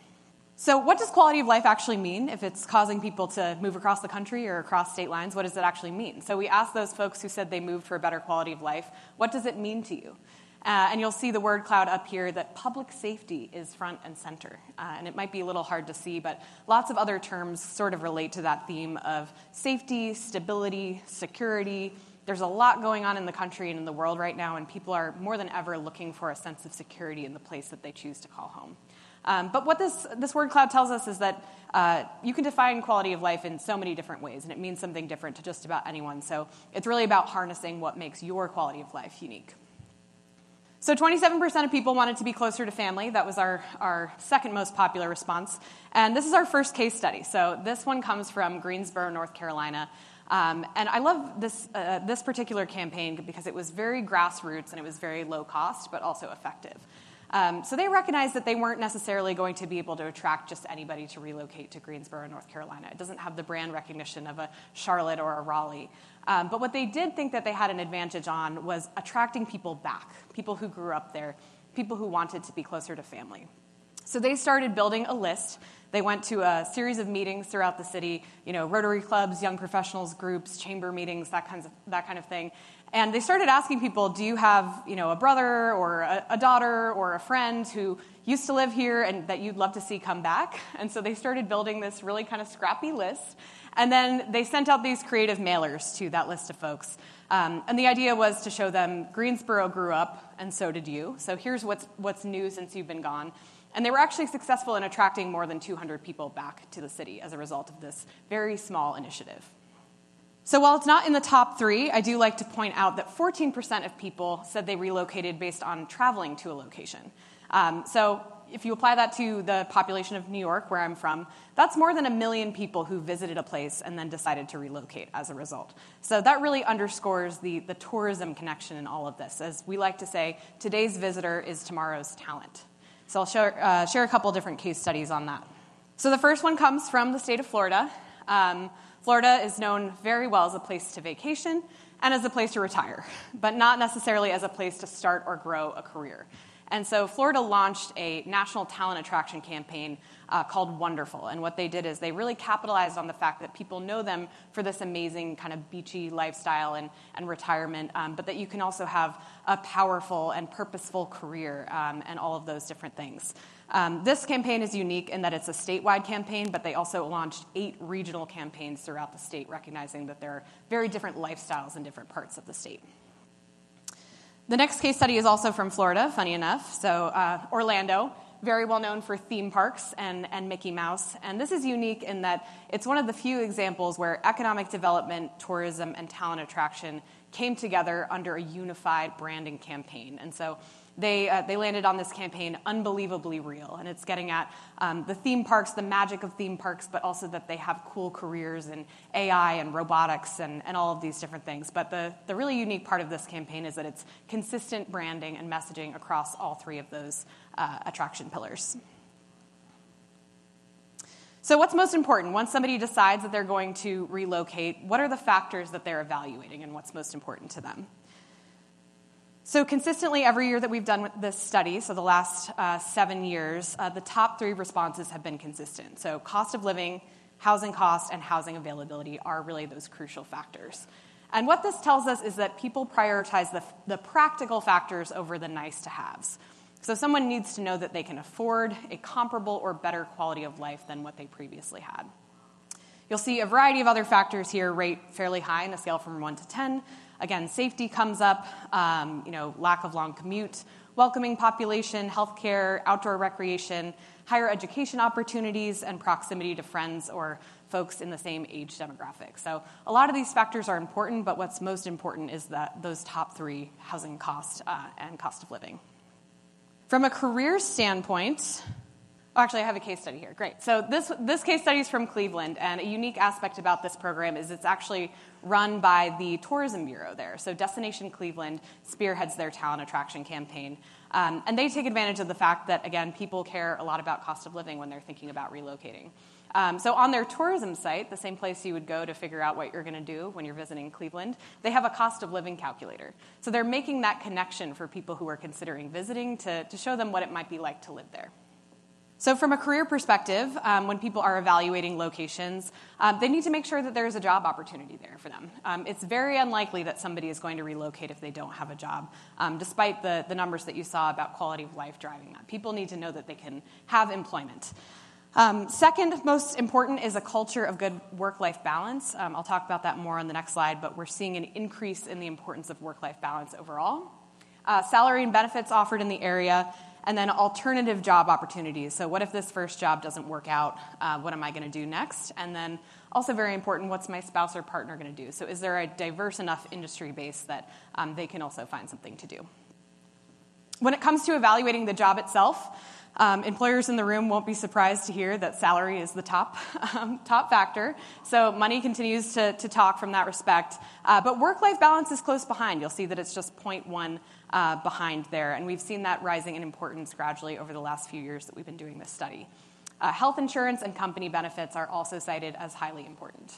So, what does quality of life actually mean? If it's causing people to move across the country or across state lines, what does it actually mean? So, we asked those folks who said they moved for a better quality of life, what does it mean to you? Uh, and you'll see the word cloud up here that public safety is front and center. Uh, and it might be a little hard to see, but lots of other terms sort of relate to that theme of safety, stability, security. There's a lot going on in the country and in the world right now, and people are more than ever looking for a sense of security in the place that they choose to call home. Um, but what this, this word cloud tells us is that uh, you can define quality of life in so many different ways, and it means something different to just about anyone. So it's really about harnessing what makes your quality of life unique. So 27% of people wanted to be closer to family. That was our, our second most popular response. And this is our first case study. So this one comes from Greensboro, North Carolina. Um, and I love this, uh, this particular campaign because it was very grassroots and it was very low cost, but also effective. Um, so they recognized that they weren't necessarily going to be able to attract just anybody to relocate to Greensboro, North Carolina. It doesn't have the brand recognition of a Charlotte or a Raleigh. Um, but what they did think that they had an advantage on was attracting people back, people who grew up there, people who wanted to be closer to family. So they started building a list. They went to a series of meetings throughout the city, you know, Rotary clubs, young professionals groups, chamber meetings, that, kinds of, that kind of thing. And they started asking people, do you have you know, a brother or a, a, daughter or a friend who used to live here and that you'd love to see come back? And so they started building this really kind of scrappy list. And then they sent out these creative mailers to that list of folks. Um, and the idea was to show them Greensboro grew up, and so did you. So here's what's, what's new since you've been gone. And they were actually successful in attracting more than 200 people back to the city as a result of this very small initiative. So while it's not in the top three, I do like to point out that 14% of people said they relocated based on traveling to a location. Um, so if you apply that to the population of New York, where I'm from, that's more than a million people who visited a place and then decided to relocate as a result. So that really underscores the, the tourism connection in all of this. As we like to say, today's visitor is tomorrow's talent. So I'll share, uh, share a couple different case studies on that. So the first one comes from the state of Florida. Um, Florida is known very well as a place to vacation, and as a place to retire, but not necessarily as a place to start or grow a career. And so Florida launched a national talent attraction campaign uh, called Wonderful. And what they did is they really capitalized on the fact that people know them for this amazing kind of beachy lifestyle and, and retirement, um, but that you can also have a powerful and purposeful career um, and all of those different things. Um, this campaign is unique in that it's a statewide campaign, but they also launched eight regional campaigns throughout the state, recognizing that there are very different lifestyles in different parts of the state. The next case study is also from Florida, funny enough. So, uh, Orlando, very well known for theme parks and, and Mickey Mouse. And this is unique in that it's one of the few examples where economic development, tourism, and talent attraction came together under a unified branding campaign. And so they, uh, they landed on this campaign unbelievably real. And it's getting at um, the theme parks, the magic of theme parks, but also that they have cool careers in AI and robotics and, and all of these different things. But the, the really unique part of this campaign is that it's consistent branding and messaging across all three of those uh, attraction pillars. So, what's most important? Once somebody decides that they're going to relocate, what are the factors that they're evaluating and what's most important to them? So, consistently, every year that we've done this study, so the last uh, seven years, uh, the top three responses have been consistent. So, cost of living, housing cost, and housing availability are really those crucial factors. And what this tells us is that people prioritize the, the practical factors over the nice to haves. So, someone needs to know that they can afford a comparable or better quality of life than what they previously had. You'll see a variety of other factors here rate fairly high in a scale from 1 to 10. Again, safety comes up, um, you know, lack of long commute, welcoming population, healthcare, outdoor recreation, higher education opportunities, and proximity to friends or folks in the same age demographic. So a lot of these factors are important, but what's most important is that those top three housing cost uh, and cost of living. From a career standpoint, actually, I have a case study here. Great. So this, this case study is from Cleveland, and a unique aspect about this program is it's actually run by the Tourism Bureau there. So Destination Cleveland spearheads their talent attraction campaign. Um, and they take advantage of the fact that, again, people care a lot about cost of living when they're thinking about relocating. Um, so on their tourism site, the same place you would go to figure out what you're going to do when you're visiting Cleveland, they have a cost of living calculator. So they're making that connection for people who are considering visiting to, to show them what it might be like to live there. So, from a career perspective, um, when people are evaluating locations, um, they need to make sure that there is a job opportunity there for them. Um, it's very unlikely that somebody is going to relocate if they don't have a job, um, despite the, the numbers that you saw about quality of life driving that. People need to know that they can have employment. Um, second, most important is a culture of good work life balance. Um, I'll talk about that more on the next slide, but we're seeing an increase in the importance of work life balance overall. Uh, salary and benefits offered in the area and then alternative job opportunities. So, what if this first job doesn't work out? Uh, what am I going to do next? And then, also very important, what's my spouse or partner going to do? So, is there a diverse enough industry base that um, they can also find something to do? When it comes to evaluating the job itself, um, employers in the room won't be surprised to hear that salary is the top, um, top factor. So money continues to, to talk from that respect. Uh, but work life balance is close behind. You'll see that it's just 0.1 uh, behind there. And we've seen that rising in importance gradually over the last few years that we've been doing this study. Uh, health insurance and company benefits are also cited as highly important.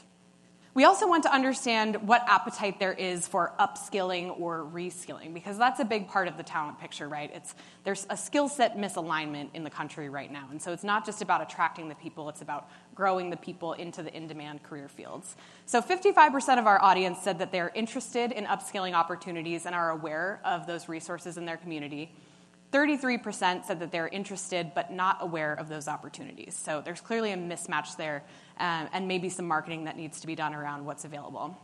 We also want to understand what appetite there is for upskilling or reskilling, because that's a big part of the talent picture, right? It's, there's a skill set misalignment in the country right now. And so it's not just about attracting the people, it's about growing the people into the in demand career fields. So 55% of our audience said that they're interested in upskilling opportunities and are aware of those resources in their community. 33% said that they're interested but not aware of those opportunities. So there's clearly a mismatch there um, and maybe some marketing that needs to be done around what's available.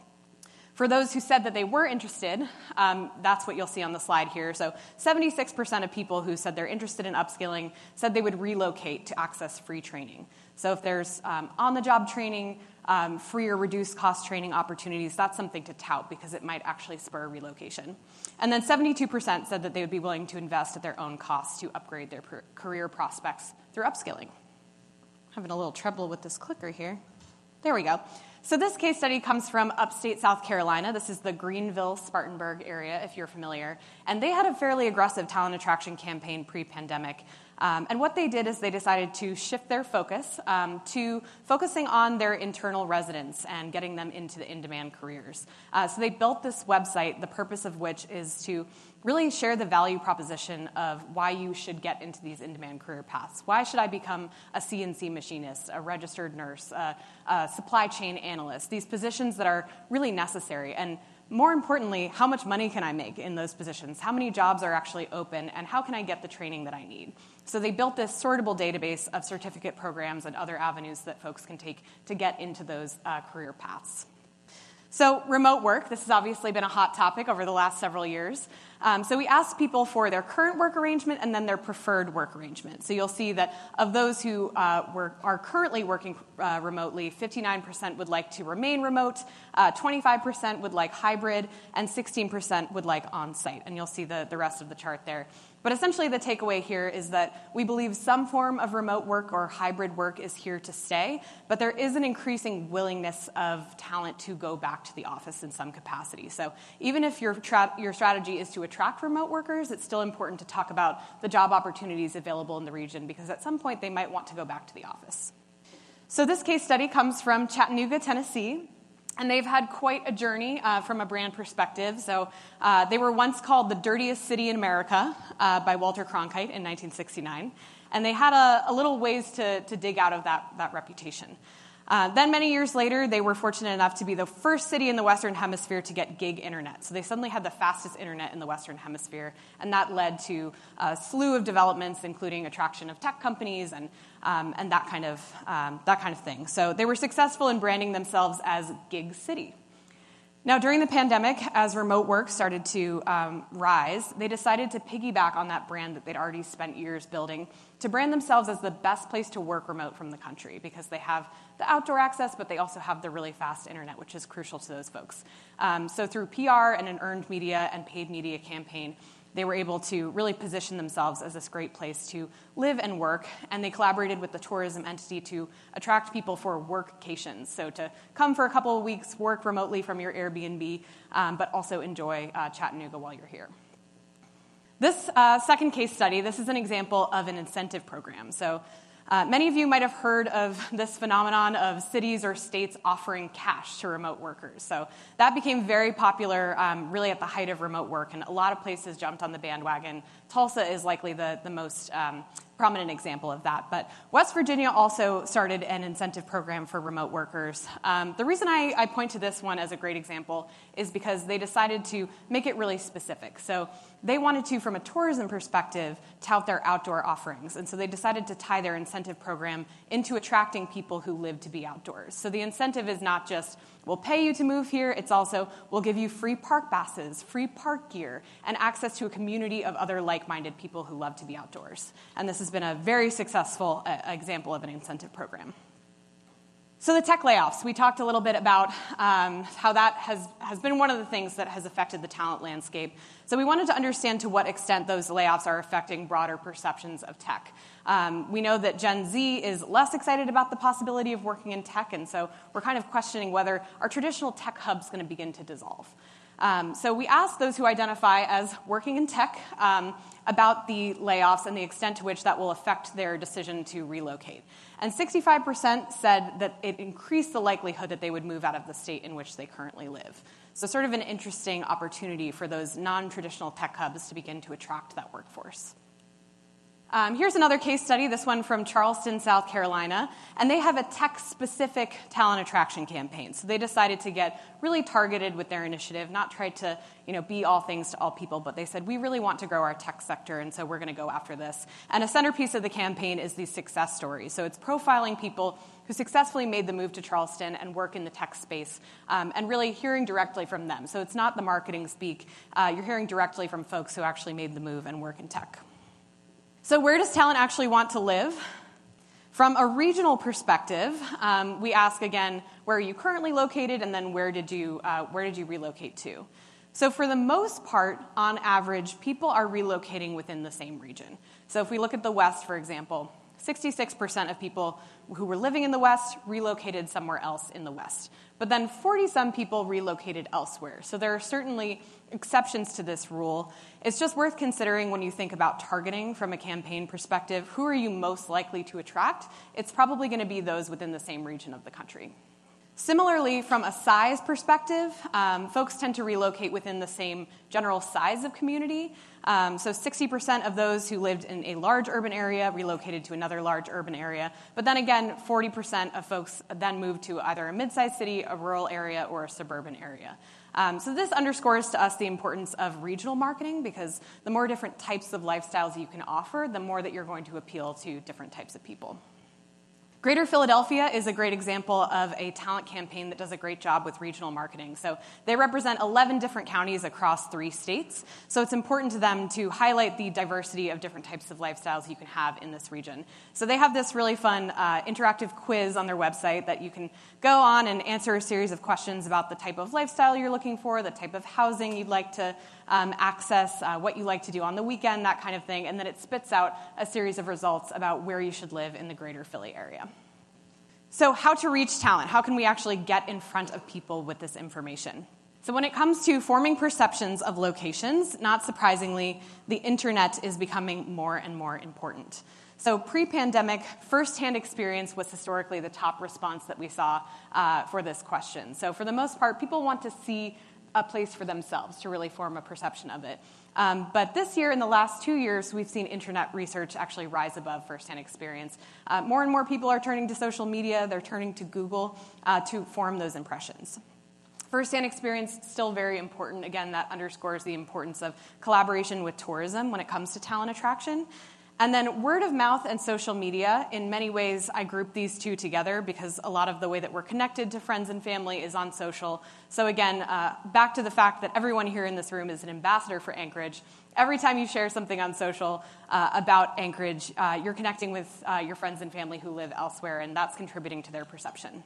For those who said that they were interested, um, that's what you'll see on the slide here. So, 76% of people who said they're interested in upskilling said they would relocate to access free training. So, if there's um, on the job training, um, free or reduced cost training opportunities, that's something to tout because it might actually spur relocation. And then 72% said that they would be willing to invest at their own cost to upgrade their career prospects through upskilling having a little trouble with this clicker here. There we go. So, this case study comes from upstate South Carolina. This is the Greenville Spartanburg area, if you're familiar. And they had a fairly aggressive talent attraction campaign pre pandemic. Um, and what they did is they decided to shift their focus um, to focusing on their internal residents and getting them into the in demand careers. Uh, so they built this website, the purpose of which is to really share the value proposition of why you should get into these in demand career paths. Why should I become a CNC machinist, a registered nurse, a, a supply chain analyst? These positions that are really necessary. And more importantly, how much money can I make in those positions? How many jobs are actually open? And how can I get the training that I need? So they built this sortable database of certificate programs and other avenues that folks can take to get into those uh, career paths. So, remote work, this has obviously been a hot topic over the last several years. Um, so, we asked people for their current work arrangement and then their preferred work arrangement. So, you'll see that of those who uh, were, are currently working uh, remotely, 59% would like to remain remote, uh, 25% would like hybrid, and 16% would like on site. And you'll see the, the rest of the chart there. But essentially, the takeaway here is that we believe some form of remote work or hybrid work is here to stay, but there is an increasing willingness of talent to go back to the office in some capacity. So, even if your, tra- your strategy is to attract remote workers, it's still important to talk about the job opportunities available in the region because at some point they might want to go back to the office. So, this case study comes from Chattanooga, Tennessee. And they've had quite a journey uh, from a brand perspective. So uh, they were once called the dirtiest city in America uh, by Walter Cronkite in 1969. And they had a, a little ways to, to dig out of that, that reputation. Uh, then, many years later, they were fortunate enough to be the first city in the Western Hemisphere to get gig internet. So they suddenly had the fastest internet in the Western Hemisphere, and that led to a slew of developments, including attraction of tech companies and, um, and that, kind of, um, that kind of thing. So they were successful in branding themselves as Gig City. Now, during the pandemic, as remote work started to um, rise, they decided to piggyback on that brand that they'd already spent years building to brand themselves as the best place to work remote from the country because they have the outdoor access, but they also have the really fast internet, which is crucial to those folks. Um, so, through PR and an earned media and paid media campaign, they were able to really position themselves as this great place to live and work. And they collaborated with the tourism entity to attract people for workcations. So to come for a couple of weeks, work remotely from your Airbnb, um, but also enjoy uh, Chattanooga while you're here. This uh, second case study, this is an example of an incentive program. So uh, many of you might have heard of this phenomenon of cities or states offering cash to remote workers. So that became very popular um, really at the height of remote work, and a lot of places jumped on the bandwagon. Tulsa is likely the, the most um, prominent example of that. But West Virginia also started an incentive program for remote workers. Um, the reason I, I, point to this one as a great example is because they decided to make it really specific. So they wanted to, from a tourism perspective, tout their outdoor offerings. And so they decided to tie their incentive program into attracting people who live to be outdoors. So the incentive is not just, we'll pay you to move here, it's also, we'll give you free park passes, free park gear, and access to a community of other like minded people who love to be outdoors. And this has been a very successful uh, example of an incentive program. So, the tech layoffs, we talked a little bit about um, how that has, has been one of the things that has affected the talent landscape. So, we wanted to understand to what extent those layoffs are affecting broader perceptions of tech. Um, we know that Gen Z is less excited about the possibility of working in tech, and so we're kind of questioning whether our traditional tech hub is going to begin to dissolve. Um, so we asked those who identify as working in tech um, about the layoffs and the extent to which that will affect their decision to relocate. And 65% said that it increased the likelihood that they would move out of the state in which they currently live. So, sort of an interesting opportunity for those non traditional tech hubs to begin to attract that workforce. Um, here's another case study, this one from Charleston, South Carolina, and they have a tech specific talent attraction campaign. So they decided to get really targeted with their initiative, not try to you know, be all things to all people, but they said, we really want to grow our tech sector, and so we're going to go after this. And a centerpiece of the campaign is these success stories. So it's profiling people who successfully made the move to Charleston and work in the tech space, um, and really hearing directly from them. So it's not the marketing speak, uh, you're hearing directly from folks who actually made the move and work in tech. So, where does talent actually want to live? From a regional perspective, um, we ask again, where are you currently located, and then where did you, uh, where did you relocate to? So, for the most part, on average, people are relocating within the same region. So, if we look at the West, for example, 66% of people who were living in the West relocated somewhere else in the West. But then 40 some people relocated elsewhere. So there are certainly exceptions to this rule. It's just worth considering when you think about targeting from a campaign perspective who are you most likely to attract? It's probably going to be those within the same region of the country. Similarly, from a size perspective, um, folks tend to relocate within the same general size of community. Um, so 60% of those who lived in a large urban area relocated to another large urban area. But then again, 40% of folks then moved to either a mid-sized city, a rural area, or a suburban area. Um, so this underscores to us the importance of regional marketing because the more different types of lifestyles you can offer, the more that you're going to appeal to different types of people. Greater Philadelphia is a great example of a talent campaign that does a great job with regional marketing. So they represent 11 different counties across three states. So it's important to them to highlight the diversity of different types of lifestyles you can have in this region. So they have this really fun uh, interactive quiz on their website that you can go on and answer a series of questions about the type of lifestyle you're looking for, the type of housing you'd like to um, access, uh, what you like to do on the weekend, that kind of thing. And then it spits out a series of results about where you should live in the greater Philly area. So, how to reach talent? How can we actually get in front of people with this information? So, when it comes to forming perceptions of locations, not surprisingly, the internet is becoming more and more important. So, pre pandemic, firsthand experience was historically the top response that we saw uh, for this question. So, for the most part, people want to see a place for themselves to really form a perception of it. Um, but this year, in the last two years, we've seen internet research actually rise above firsthand experience. Uh, more and more people are turning to social media, they're turning to Google uh, to form those impressions. Firsthand experience still very important. Again, that underscores the importance of collaboration with tourism when it comes to talent attraction. And then word of mouth and social media, in many ways, I group these two together because a lot of the way that we're connected to friends and family is on social. So, again, uh, back to the fact that everyone here in this room is an ambassador for Anchorage. Every time you share something on social uh, about Anchorage, uh, you're connecting with uh, your friends and family who live elsewhere, and that's contributing to their perception.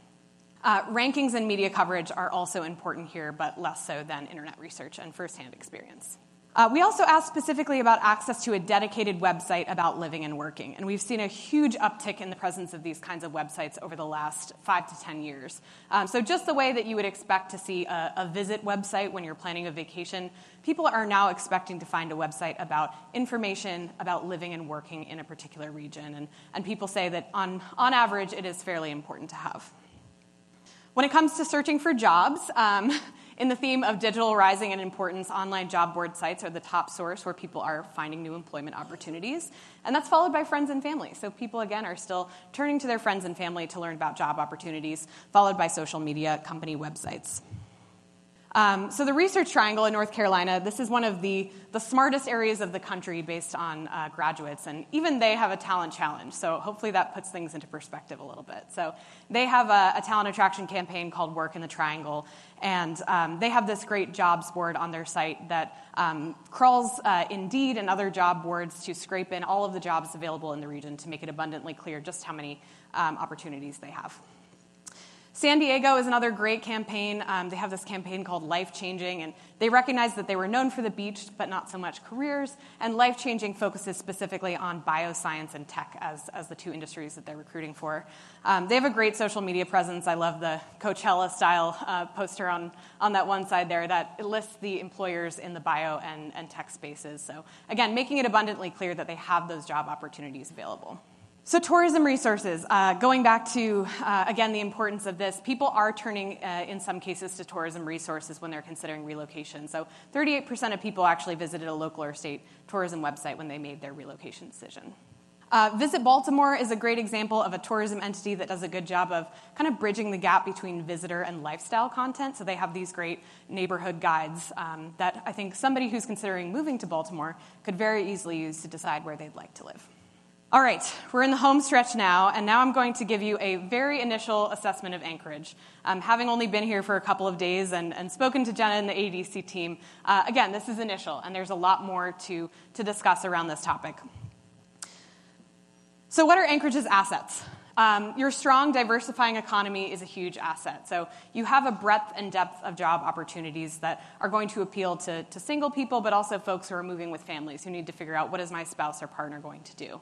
Uh, rankings and media coverage are also important here, but less so than internet research and firsthand experience. Uh, we also asked specifically about access to a dedicated website about living and working, and we've seen a huge uptick in the presence of these kinds of websites over the last five to ten years. Um, so, just the way that you would expect to see a, visit website when you're planning a vacation, people are now expecting to find a website about information about living and working in a particular region, and, people say that on, on average it is fairly important to have. When it comes to searching for jobs, um, in the theme of digital rising in importance, online job board sites are the top source where people are finding new employment opportunities. And that's followed by friends and family. So people, again, are still turning to their friends and family to learn about job opportunities, followed by social media company websites. Um, so, the Research Triangle in North Carolina, this is one of the, the smartest areas of the country based on uh, graduates, and even they have a talent challenge. So, hopefully, that puts things into perspective a little bit. So, they have a, a talent attraction campaign called Work in the Triangle, and um, they have this great jobs board on their site that um, crawls uh, Indeed and other job boards to scrape in all of the jobs available in the region to make it abundantly clear just how many um, opportunities they have. San Diego is another great campaign. Um, they have this campaign called Life Changing, and they recognize that they were known for the beach, but not so much careers. And Life Changing focuses specifically on bioscience and tech as, as the two industries that they're recruiting for. Um, they have a great social media presence. I love the Coachella style uh, poster on, on that one side there that lists the employers in the bio and, and tech spaces. So, again, making it abundantly clear that they have those job opportunities available. So, tourism resources, uh, going back to, uh, again, the importance of this, people are turning, uh, in some cases, to tourism resources when they're considering relocation. So, 38% of people actually visited a local or state tourism website when they made their relocation decision. Uh, Visit Baltimore is a great example of a tourism entity that does a good job of kind of bridging the gap between visitor and lifestyle content. So, they have these great neighborhood guides um, that I think somebody who's considering moving to Baltimore could very easily use to decide where they'd like to live. All right, we're in the home stretch now, and now I'm going to give you a very initial assessment of Anchorage. Um, having only been here for a couple of days and, and spoken to Jenna and the AEDC team, uh, again, this is initial, and there's a lot more to, to discuss around this topic. So, what are Anchorage's assets? Um, your strong, diversifying economy is a huge asset. So, you have a breadth and depth of job opportunities that are going to appeal to, to single people, but also folks who are moving with families who need to figure out what is my spouse or partner going to do.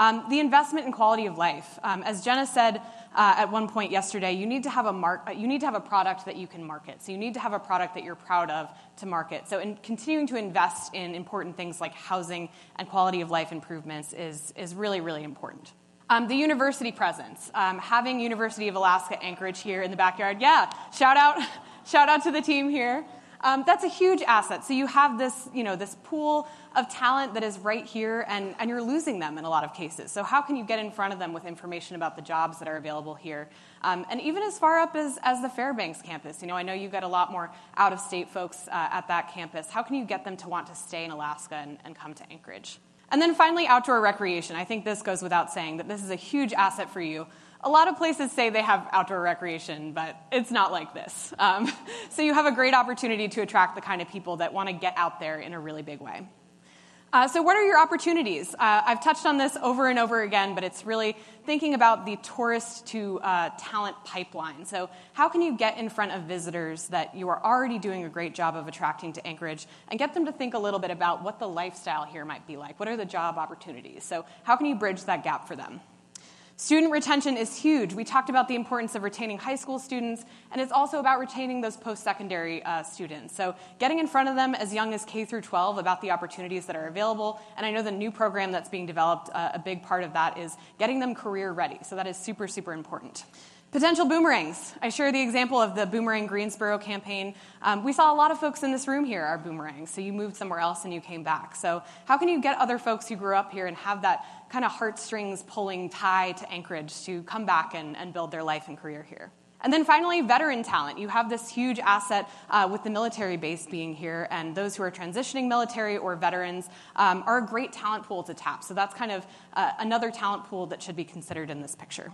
Um, the investment in quality of life. Um, as Jenna said uh, at one point yesterday, you need, to have a mar- you need to have a product that you can market. So you need to have a product that you're proud of to market. So in continuing to invest in important things like housing and quality of life improvements is, is really, really important. Um, the university presence, um, having University of Alaska Anchorage here in the backyard. Yeah, shout out, shout out to the team here. Um, that's a huge asset. So you have this, you know, this pool of talent that is right here, and, and you're losing them in a lot of cases. So how can you get in front of them with information about the jobs that are available here? Um, and even as far up as, as the Fairbanks campus, you know, I know you've got a lot more out-of-state folks uh, at that campus. How can you get them to want to stay in Alaska and, and come to Anchorage? And then finally, outdoor recreation. I think this goes without saying that this is a huge asset for you. A lot of places say they have outdoor recreation, but it's not like this. Um, so you have a great opportunity to attract the kind of people that want to get out there in a really big way. Uh, so, what are your opportunities? Uh, I've touched on this over and over again, but it's really thinking about the tourist to uh, talent pipeline. So, how can you get in front of visitors that you are already doing a great job of attracting to Anchorage and get them to think a little bit about what the lifestyle here might be like? What are the job opportunities? So, how can you bridge that gap for them? Student retention is huge. We talked about the importance of retaining high school students, and it's also about retaining those post secondary uh, students. So, getting in front of them as young as K through 12 about the opportunities that are available. And I know the new program that's being developed, uh, a big part of that is getting them career ready. So, that is super, super important. Potential boomerangs. I share the example of the Boomerang Greensboro campaign. Um, we saw a lot of folks in this room here are boomerangs, so you moved somewhere else and you came back. So, how can you get other folks who grew up here and have that kind of heartstrings pulling tie to Anchorage to come back and, and build their life and career here? And then finally, veteran talent. You have this huge asset uh, with the military base being here, and those who are transitioning military or veterans um, are a great talent pool to tap. So that's kind of uh, another talent pool that should be considered in this picture.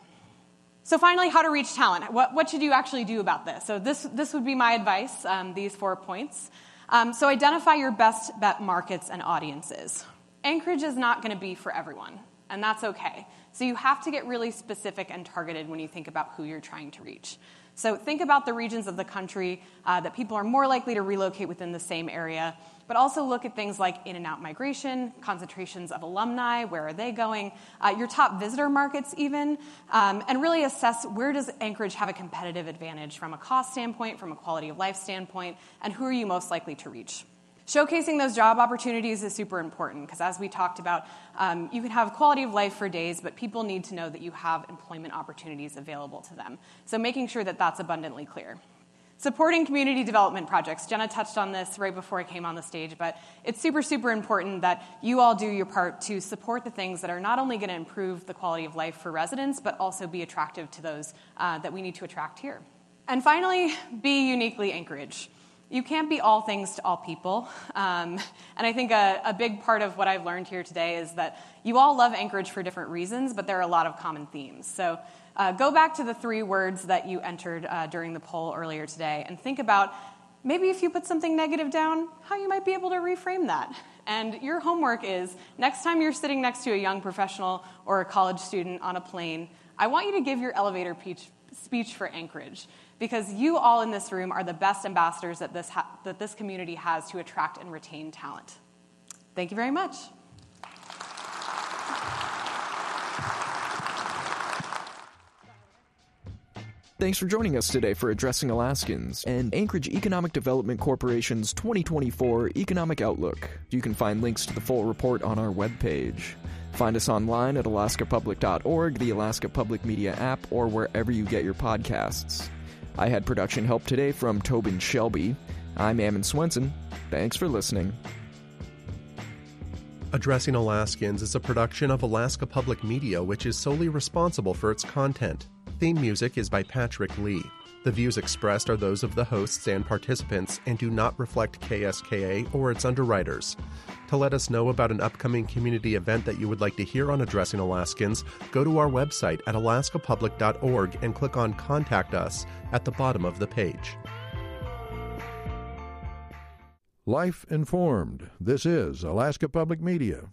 So, finally, how to reach talent. What, what should you actually do about this? So, this, this would be my advice, um, these four points. Um, so, identify your best bet markets and audiences. Anchorage is not going to be for everyone, and that's okay. So, you have to get really specific and targeted when you think about who you're trying to reach. So, think about the regions of the country uh, that people are more likely to relocate within the same area but also look at things like in and out migration, concentrations of alumni, where are they going, uh, your top visitor markets, even, um, and really assess where does Anchorage have a competitive advantage from a cost standpoint, from a quality of life standpoint, and who are you most likely to reach. Showcasing those job opportunities is super important because, as we talked about, um, you can have quality of life for days, but people need to know that you have employment opportunities available to them. So, making sure that that's abundantly clear. Supporting community development projects. Jenna touched on this right before I came on the stage, but it's super, super important that you all do your part to support the things that are not only going to improve the quality of life for residents, but also be attractive to those uh, that we need to attract here. And finally, be uniquely Anchorage. You can't be all things to all people. Um, and I think a, a big part of what I've learned here today is that you all love Anchorage for different reasons, but there are a lot of common themes. So uh, go back to the three words that you entered uh, during the poll earlier today and think about maybe if you put something negative down, how you might be able to reframe that. And your homework is next time you're sitting next to a young professional or a college student on a plane, I want you to give your elevator speech, speech for Anchorage because you all in this room are the best ambassadors that this, ha- that this community has to attract and retain talent. Thank you very much. Thanks for joining us today for Addressing Alaskans and Anchorage Economic Development Corporation's 2024 Economic Outlook. You can find links to the full report on our webpage. Find us online at alaskapublic.org, the Alaska Public Media app, or wherever you get your podcasts. I had production help today from Tobin Shelby. I'm Ammon Swenson. Thanks for listening. Addressing Alaskans is a production of Alaska Public Media, which is solely responsible for its content. Theme music is by Patrick Lee. The views expressed are those of the hosts and participants and do not reflect KSKA or its underwriters. To let us know about an upcoming community event that you would like to hear on Addressing Alaskans, go to our website at alaskapublic.org and click on Contact Us at the bottom of the page. Life informed. This is Alaska Public Media.